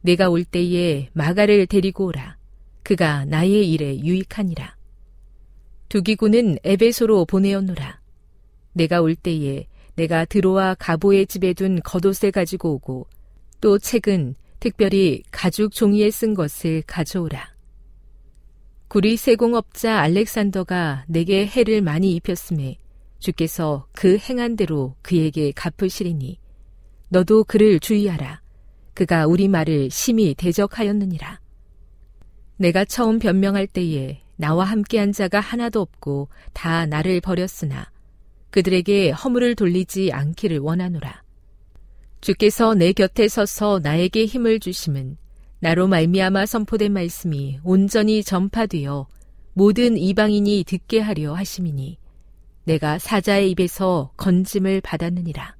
S1: 내가 올 때에 마가를 데리고 오라. 그가 나의 일에 유익하니라. 두기군은 에베소로 보내었노라. 내가 올 때에 내가 드로와 가보의 집에 둔 겉옷을 가지고 오고 또 책은 특별히 가죽 종이에 쓴 것을 가져오라. 구리 세공업자 알렉산더가 내게 해를 많이 입혔음에 주께서 그 행한 대로 그에게 갚으시리니 너도 그를 주의하라. 그가 우리 말을 심히 대적하였느니라. 내가 처음 변명할 때에 나와 함께한 자가 하나도 없고 다 나를 버렸으나 그들에게 허물을 돌리지 않기를 원하노라. 주께서 내 곁에 서서 나에게 힘을 주심은 나로 말미암아 선포된 말씀이 온전히 전파되어 모든 이방인이 듣게 하려 하심이니 내가 사자의 입에서 건짐을 받았느니라.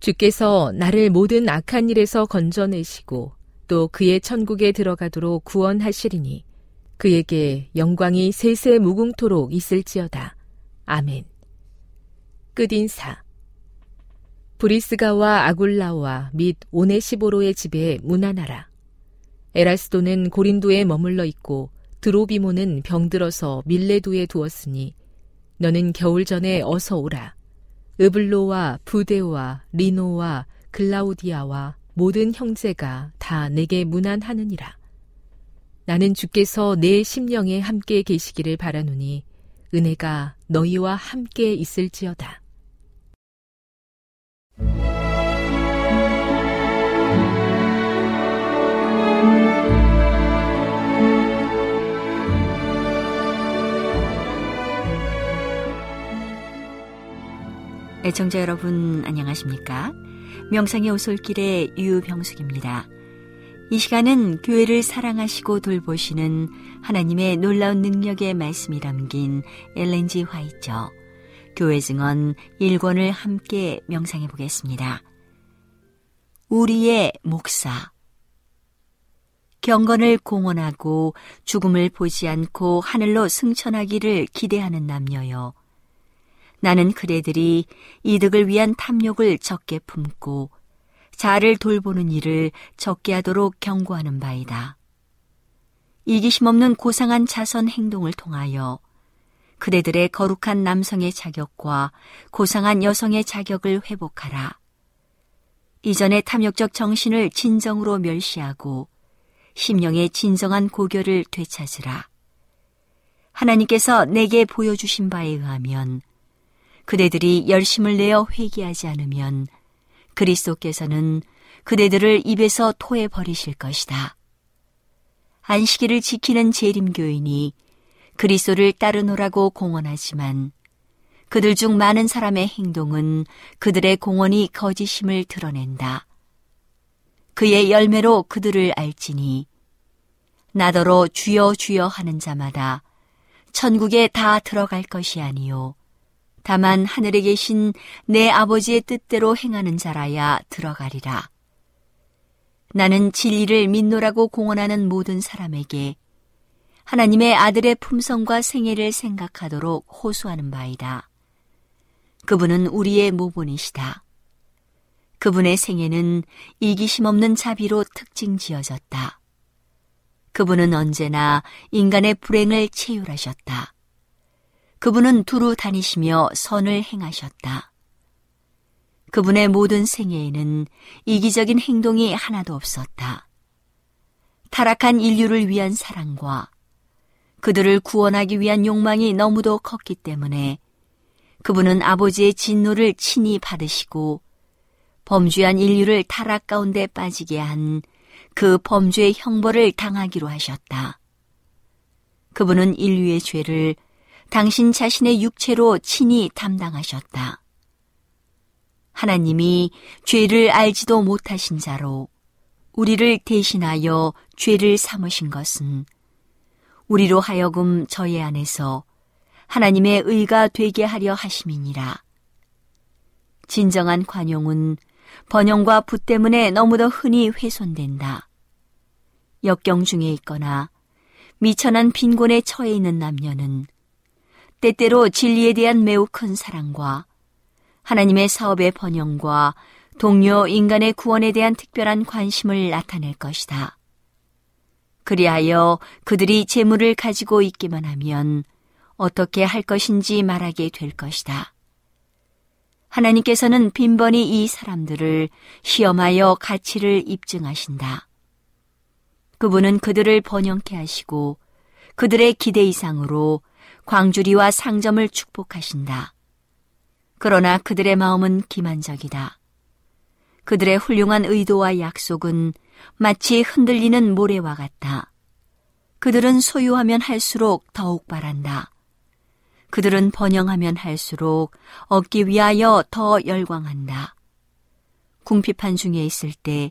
S1: 주께서 나를 모든 악한 일에서 건져내시고 또 그의 천국에 들어가도록 구원하시리니 그에게 영광이 세세 무궁토록 있을지어다. 아멘. 끝인사. 브리스가와 아굴라와 및 오네시보로의 집에 문안하라. 에라스도는 고린도에 머물러 있고 드로비모는 병들어서 밀레도에 두었으니 너는 겨울 전에 어서 오라. 으블로와 부데와 리노와 글라우디아와 모든 형제가 다 내게 문안하느니라. 나는 주께서 내 심령에 함께 계시기를 바라노니 은혜가 너희와 함께 있을지어다.
S3: 애청자 여러분 안녕하십니까? 명상의 오솔길의 유병숙입니다. 이 시간은 교회를 사랑하시고 돌보시는 하나님의 놀라운 능력의 말씀이 담긴 엘렌지 화이처 교회 증언 1권을 함께 명상해 보겠습니다. 우리의 목사 경건을 공언하고 죽음을 보지 않고 하늘로 승천하기를 기대하는 남녀여. 나는 그대들이 이득을 위한 탐욕을 적게 품고 자를 돌보는 일을 적게 하도록 경고하는 바이다. 이기심 없는 고상한 자선 행동을 통하여 그대들의 거룩한 남성의 자격과 고상한 여성의 자격을 회복하라. 이전의 탐욕적 정신을 진정으로 멸시하고 심령의 진정한 고결을 되찾으라. 하나님께서 내게 보여주신 바에 의하면 그대들이 열심을 내어 회개하지 않으면 그리스도께서는 그대들을 입에서 토해 버리실 것이다. 안식일을 지키는 재림교인이 그리스도를 따르노라고 공언하지만 그들 중 많은 사람의 행동은 그들의 공언이 거짓임을 드러낸다. 그의 열매로 그들을 알지니 나더러 주여 주여 하는 자마다 천국에 다 들어갈 것이 아니요 다만 하늘에 계신 내 아버지의 뜻대로 행하는 자라야 들어가리라. 나는 진리를 믿노라고 공언하는 모든 사람에게 하나님의 아들의 품성과 생애를 생각하도록 호소하는 바이다. 그분은 우리의 모본이시다. 그분의 생애는 이기심 없는 자비로 특징 지어졌다. 그분은 언제나 인간의 불행을 체휼하셨다. 그분은 두루 다니시며 선을 행하셨다. 그분의 모든 생애에는 이기적인 행동이 하나도 없었다. 타락한 인류를 위한 사랑과 그들을 구원하기 위한 욕망이 너무도 컸기 때문에 그분은 아버지의 진노를 친히 받으시고 범죄한 인류를 타락 가운데 빠지게 한 그 범죄의 형벌을 당하기로 하셨다. 그분은 인류의 죄를 당신 자신의 육체로 친히 담당하셨다. 하나님이 죄를 알지도 못하신 자로 우리를 대신하여 죄를 삼으신 것은 우리로 하여금 저의 안에서 하나님의 의가 되게 하려 하심이니라. 진정한 관용은 번영과 부 때문에 너무도 흔히 훼손된다. 역경 중에 있거나 미천한 빈곤에 처해 있는 남녀는 때때로 진리에 대한 매우 큰 사랑과 하나님의 사업의 번영과 동료 인간의 구원에 대한 특별한 관심을 나타낼 것이다. 그리하여 그들이 재물을 가지고 있기만 하면 어떻게 할 것인지 말하게 될 것이다. 하나님께서는 빈번히 이 사람들을 시험하여 가치를 입증하신다. 그분은 그들을 번영케 하시고 그들의 기대 이상으로 광주리와 상점을 축복하신다. 그러나 그들의 마음은 기만적이다. 그들의 훌륭한 의도와 약속은 마치 흔들리는 모래와 같다. 그들은 소유하면 할수록 더욱 바란다. 그들은 번영하면 할수록 얻기 위하여 더 열광한다. 궁핍한 중에 있을 때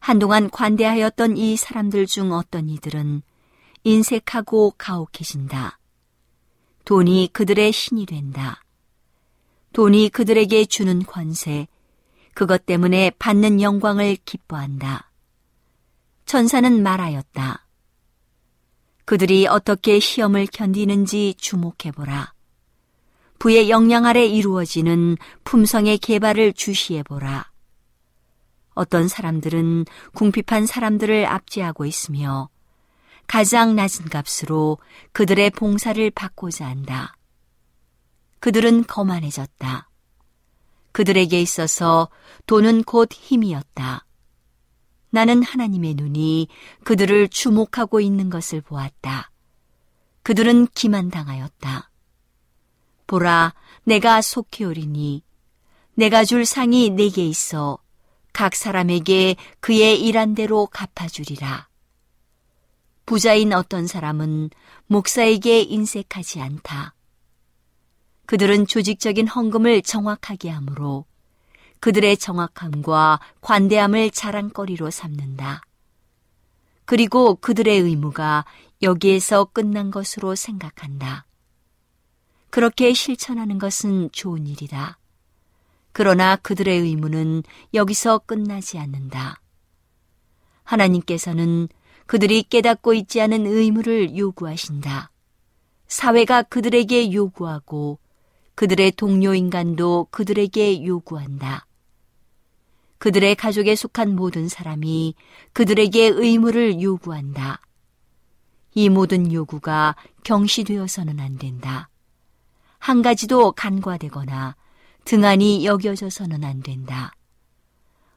S3: 한동안 관대하였던 이 사람들 중 어떤 이들은 인색하고 가혹해진다. 돈이 그들의 신이 된다. 돈이 그들에게 주는 권세, 그것 때문에 받는 영광을 기뻐한다. 천사는 말하였다. 그들이 어떻게 시험을 견디는지 주목해보라. 부의 영향 아래 이루어지는 품성의 개발을 주시해보라. 어떤 사람들은 궁핍한 사람들을 압제하고 있으며 가장 낮은 값으로 그들의 봉사를 받고자 한다. 그들은 거만해졌다. 그들에게 있어서 돈은 곧 힘이었다. 나는 하나님의 눈이 그들을 주목하고 있는 것을 보았다. 그들은 기만당하였다. 보라, 내가 속히 오리니 내가 줄 상이 내게 있어 각 사람에게 그의 일한 대로 갚아주리라. 부자인 어떤 사람은 목사에게 인색하지 않다. 그들은 조직적인 헌금을 정확하게 하므로 그들의 정확함과 관대함을 자랑거리로 삼는다. 그리고 그들의 의무가 여기에서 끝난 것으로 생각한다. 그렇게 실천하는 것은 좋은 일이다. 그러나 그들의 의무는 여기서 끝나지 않는다. 하나님께서는 그들이 깨닫고 있지 않은 의무를 요구하신다. 사회가 그들에게 요구하고 그들의 동료 인간도 그들에게 요구한다. 그들의 가족에 속한 모든 사람이 그들에게 의무를 요구한다. 이 모든 요구가 경시되어서는 안 된다. 한 가지도 간과되거나 등한히 여겨져서는 안 된다.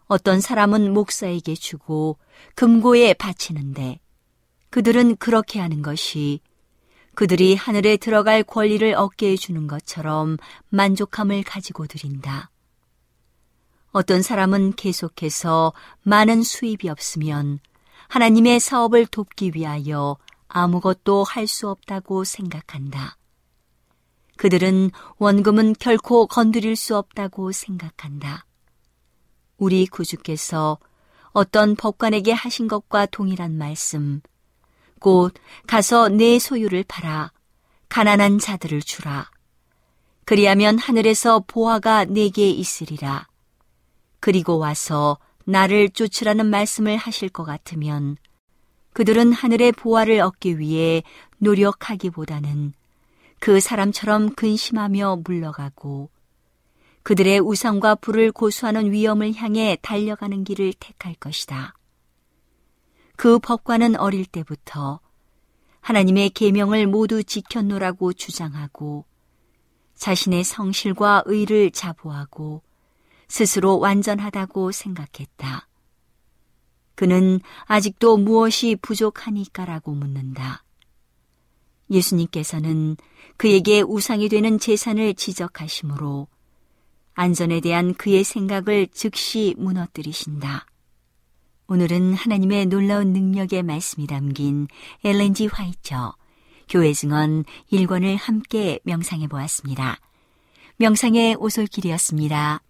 S3: 어떤 사람은 목사에게 주고 금고에 바치는데 그들은 그렇게 하는 것이 그들이 하늘에 들어갈 권리를 얻게 해주는 것처럼 만족함을 가지고 드린다. 어떤 사람은 계속해서 많은 수입이 없으면 하나님의 사업을 돕기 위하여 아무것도 할 수 없다고 생각한다. 그들은 원금은 결코 건드릴 수 없다고 생각한다. 우리 구주께서 어떤 법관에게 하신 것과 동일한 말씀, 곧 가서 내 소유를 팔아 가난한 자들을 주라. 그리하면 하늘에서 보화가 내게 있으리라. 그리고 와서 나를 쫓으라는 말씀을 하실 것 같으면 그들은 하늘의 보화를 얻기 위해 노력하기보다는 그 사람처럼 근심하며 물러가고 그들의 우상과 불을 고수하는 위험을 향해 달려가는 길을 택할 것이다. 그 법관은 어릴 때부터 하나님의 계명을 모두 지켰노라고 주장하고 자신의 성실과 의를 자부하고 스스로 완전하다고 생각했다. 그는 아직도 무엇이 부족하니까라고 묻는다. 예수님께서는 그에게 우상이 되는 재산을 지적하시므로 안전에 대한 그의 생각을 즉시 무너뜨리신다. 오늘은 하나님의 놀라운 능력의 말씀이 담긴 엘렌지 화이처 교회 증언 1권을 함께 명상해 보았습니다. 명상의 오솔길이었습니다.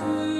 S1: to